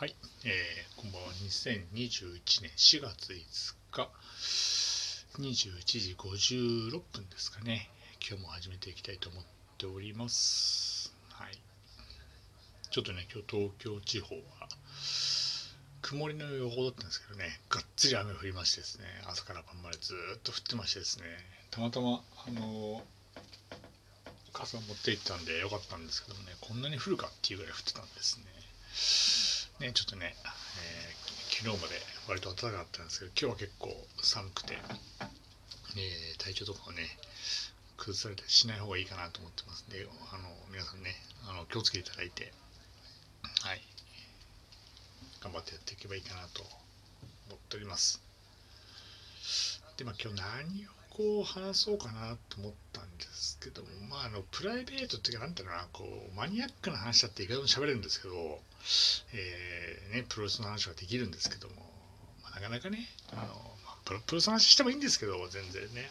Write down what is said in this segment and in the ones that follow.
はい、えー、こんばんは。2021年4月5日、21時56分ですかね。今日も始めていきたいと思っております。はい。ちょっとね、今日東京地方は、曇りの予報だったんですけどね、がっつり雨降りましてですね、朝から晩までずっと降ってましてですね、たまたま、あの傘持って行ったんでよかったんですけどもね、こんなに降るかっていうぐらい降ってたんですね。ね、ちょっとね、えー、昨日まで割と暖かかったんですけど、今日は結構寒くて、えー、体調とかをね、崩されたりしない方がいいかなと思ってますんで、あの皆さんね、あの気をつけていただいて、はい、頑張ってやっていけばいいかなと思っております。で、まあ今日何をこう話そうかなと思ったんですけども、まあ、あのプライベートっていうか、なんていうのかな、こうマニアックな話だっていくらでも喋れるんですけど、えーね、プロレスの話はできるんですけども、まあ、なかなかね、あのまあ、プロプロレスの話してもいいんですけど、全然ね、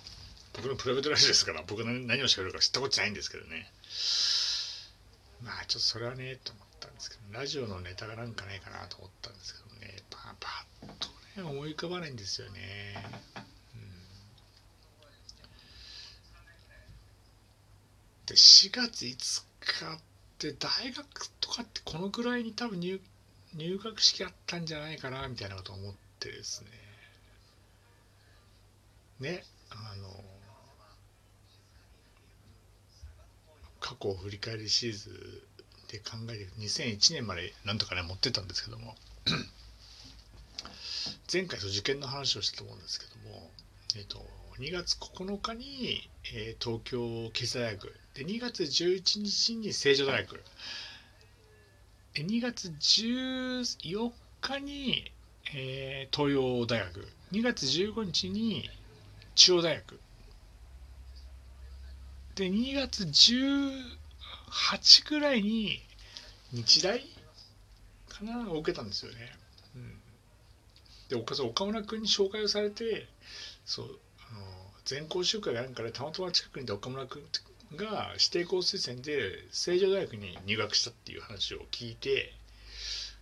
僕のプライベートらしいですから、僕が何を喋るか知ったことないんですけどね。まあ、ちょっとそれはね、と思ったんですけど、ラジオのネタがなんかないかなと思ったんですけどね、パパッとね、思い浮かばないんですよね。って4月5日って大学とかってこのくらいに多分入学式あったんじゃないかなみたいなこと思ってですね。ねあの過去を振り返りシーズンで考えて2001年までなんとかね持ってたんですけども。前回と受験の話をしたと思うんですけどもえっ、と2月9日に、えー、東京経済大学で2月11日に成城大学。2月14日に、えー、東洋大学。2月15日に中央大学。で2月18ぐらいに日大かなを受けたんですよね。うん、で岡村君に紹介をされてそうあの全校集会があるからたまたま近くにいた岡村君が指定校推薦で成城大学に入学したっていう話を聞いて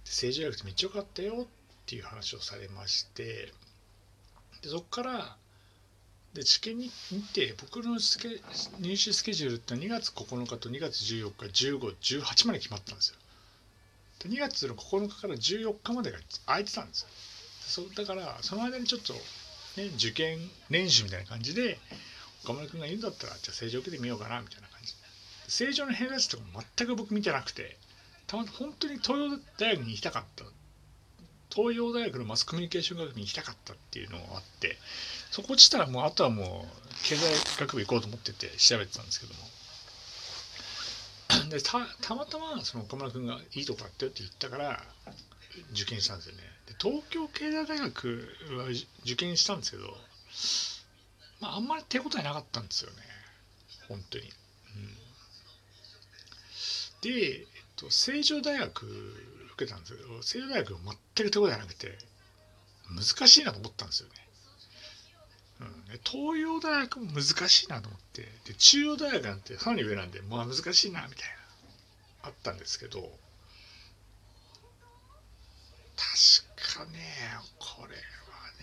成城大学ってめっちゃ良かったよっていう話をされましてでそこからで試験に見て僕のスケ入試スケジュールって2月9日と2月14日1518まで決まったんですよ。で2月の9日から14日までが空いてたんですよ。そだからその間にちょっとね、受験練習みたいな感じで岡村君が言うんだったらじゃあ正常受けてみようかなみたいな感じ。正常の偏差値とか全く僕見てなくてたま本当に東洋大学に行きたかった。東洋大学のマスコミュニケーション学部に行きたかったっていうのがあってそこ落ちたらもうあとはもう経済学部行こうと思ってて調べてたんですけども。でたたまたまその岡村君がいいとこあったよって言ったから受験したんですよね。で東京経済大学は受験したんですけどまああんまり手応えなかったんですよね。本当に、うん、で、えっと、成城大学受けたんですけど成城大学全く手応えなくて難しいなと思ったんですよね。うん、東洋大学も難しいなと思ってで中央大学なんてさらに上なんでまあ難しいなみたいなあったんですけど確かねこれは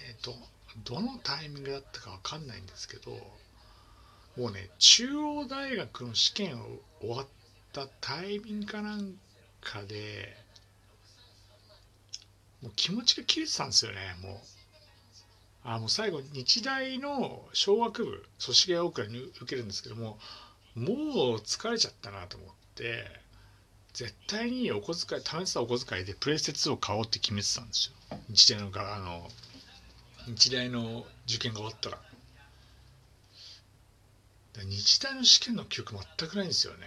ねどどのタイミングだったか分かんないんですけどもうね中央大学の試験を終わったタイミングかなんかでもう気持ちが切れてたんですよねもう。あもう最後日大の小学部組織屋大倉に受けるんですけどももう疲れちゃったなと思って絶対にお小遣い試したお小遣いでプレステ2を買おうって決めてたんですよ。日大のあの日大の受験が終わったら。日大の試験の記憶全くないんですよね。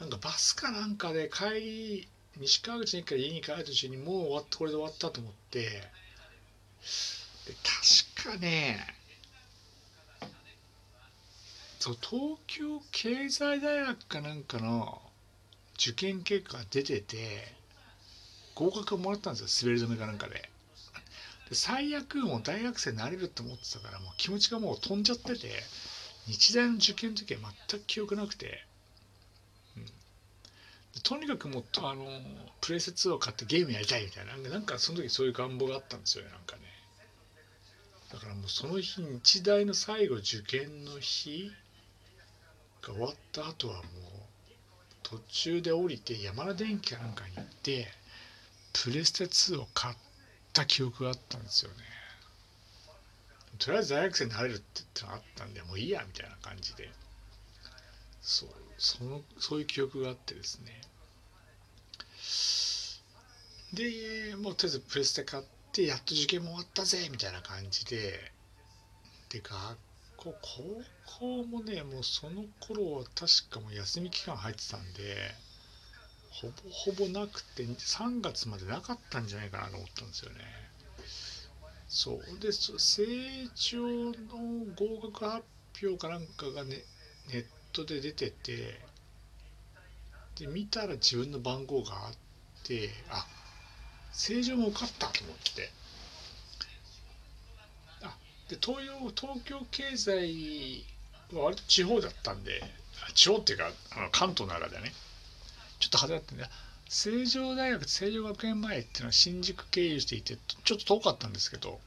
なんかバスかなんかで帰り西川口にから家に帰る途中にもう終わったこれで終わったと思って。で確かねそう東京経済大学かなんかの受験結果が出てて合格をもらったんですよ。滑り止めかなんかで。で最悪もう大学生になれるって思ってたからもう気持ちがもう飛んじゃってて日大の受験の時は全く記憶なくて、うん、とにかくもうあのプレステ2を買ってゲームやりたいみたいななんかその時そういう願望があったんですよねなんかね。だからもうその日日大の最後受験の日が終わった後はもう途中で降りて山田電機かなんかに行ってプレステ2を買った記憶があったんですよね。とりあえず大学生になれるって言ってのあったんでもういいやみたいな感じで。そうそのそういう記憶があってですね。でもうとりあえずプレステ買ってやっと受験も終わったぜみたいな感じで。で学校高校もねもうその頃は確かもう休み期間入ってたんでほぼほぼなくて3月までなかったんじゃないかなと思ったんですよね。そう。で成長の合格発表かなんかがねネットで出ててで見たら自分の番号があってあ正常も受かったと思って。あで東洋東京経済は割と地方だったんで地方っていうかあの関東の中でね。ちょっと派手だったんで成城大学成城学園前っていうのは新宿経由していてちょっと遠かったんですけど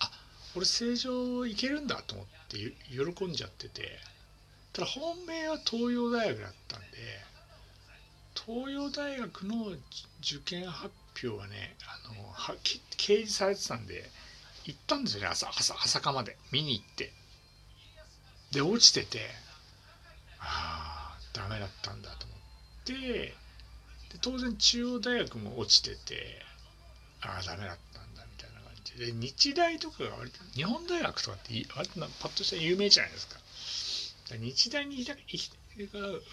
あ俺成城行けるんだと思って喜んじゃっててただ本命は東洋大学だったんで東洋大学の受験発表はねあのは掲示されてたんで行ったんですよね朝朝朝霞まで。見に行って。で落ちててああダメだったんだと思って。で当然中央大学も落ちててああダメだったんだみたいな感じで。日大とかが割と日本大学とかって割とパッとした有名じゃないですか。日大に行きた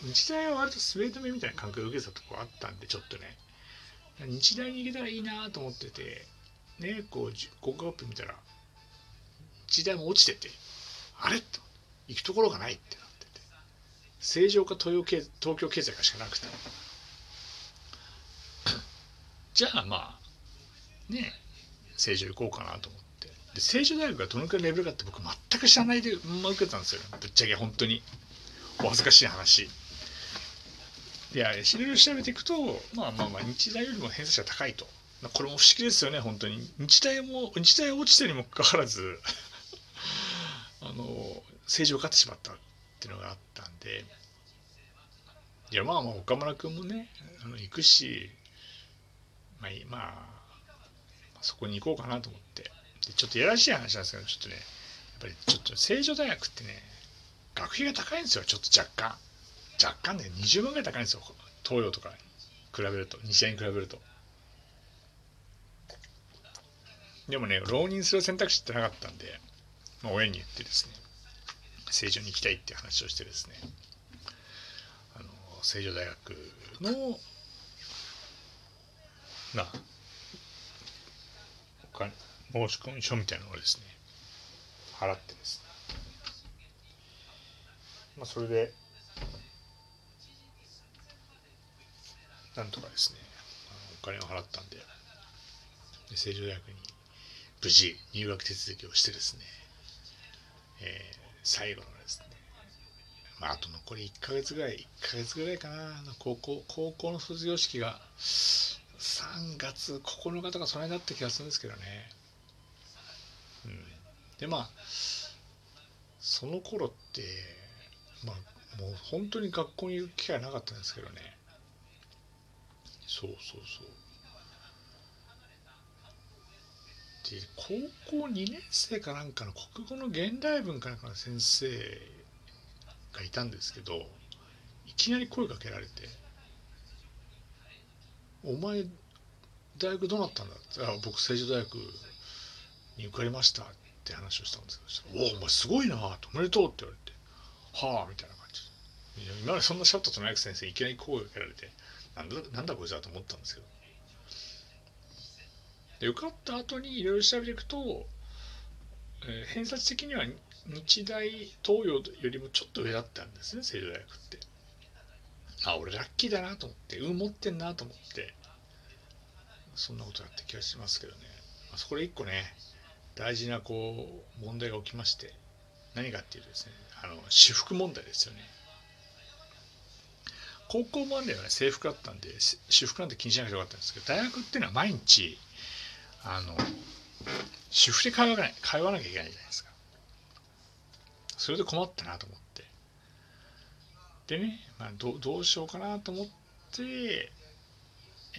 日大は割とスウェード目みたいな感覚を受けたとこあったんでちょっとね。日大に行けたらいいなと思っててねこう合格発表見たら日大も落ちててあれと行くところがないって。正常か東洋経東京経済かしかなくて じゃあまあね正常行こうかなと思って。で成城大学がどのくらいレベルかって僕全く知らないで、まあ、受けたんですよ。ぶっちゃけ本当に。お恥ずかしい話。いやいろいろ調べていくとまあまあまあ日大よりも偏差値が高いと。これも不思議ですよね本当に。日大も日大落ちてにもかかわらず あの政治を勝ってしまったっていうのがあったんでいやまあまあ岡村君もねあの行くしまあまあそこに行こうかなと思って。でちょっとやらしい話なんですけどちょっとねやっぱりちょっと成城大学ってね学費が高いんですよちょっと若干。若干ね20万ぐらい高いんですよ。東洋とか比べると日大に比べると。でもね浪人する選択肢ってなかったんで、まあ、親に言ってですね。成城に行きたいっていう話をしてですね。あの成城大学のなお金申し込み書みたいなのをですね払ってですね。まあそれでなんとかですねお金を払ったんでで成城大学に無事入学手続きをしてですね、えー、最後のですね。まあ、あと残り1ヶ月ぐらい1ヶ月ぐらいかな。高校高校の卒業式が3月9日とかそれだった気がするんですけどね。うん。でまあその頃ってまあもう本当に学校に行く機会なかったんですけどね。そうそうそう。高校2年生かなんかの国語の現代文かなんかの先生がいたんですけどいきなり声かけられて「お前大学どうなったんだ?」って「あ僕成城大学に受かりました」って話をしたんですけど「おおお前すごいな」「おめでとう」って言われて「はあ」みたいな感じで今までそんなしゃったことない先生いきなり声かけられてなんだなんだこいつだと思ったんですけどで受かった後にいろいろ調べていくと、えー、偏差値的には日大東洋よりもちょっと上だったんですね成城大学って。あ俺ラッキーだなと思って運持ってんなと思って。そんなことやった気がしますけどね、まあ、そこで一個ね大事なこう問題が起きまして何かっていうとですねあの私服問題ですよね。高校まではね制服だったんで私服なんて気にしなくてよかったんですけど大学っていうのは毎日あの私服で通わない通わなきゃいけないじゃないですか。それで困ったなと思って。でね、まあ、どどうしようかなと思って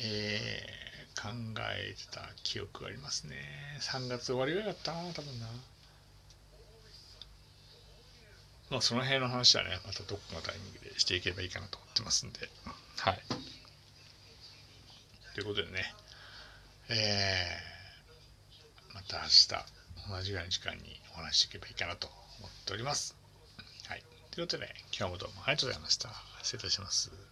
えー、考えてた記憶がありますね。3月終わりぐらいだったな多分な。まあその辺の話はねまたどっかのタイミングでしていけばいいかなと思ってますんで。はい。ということでねえー、た明日同じぐらいの時間にお話していけばいいかなと思っております。はい。ということで今日もどうもありがとうございました。失礼いたします。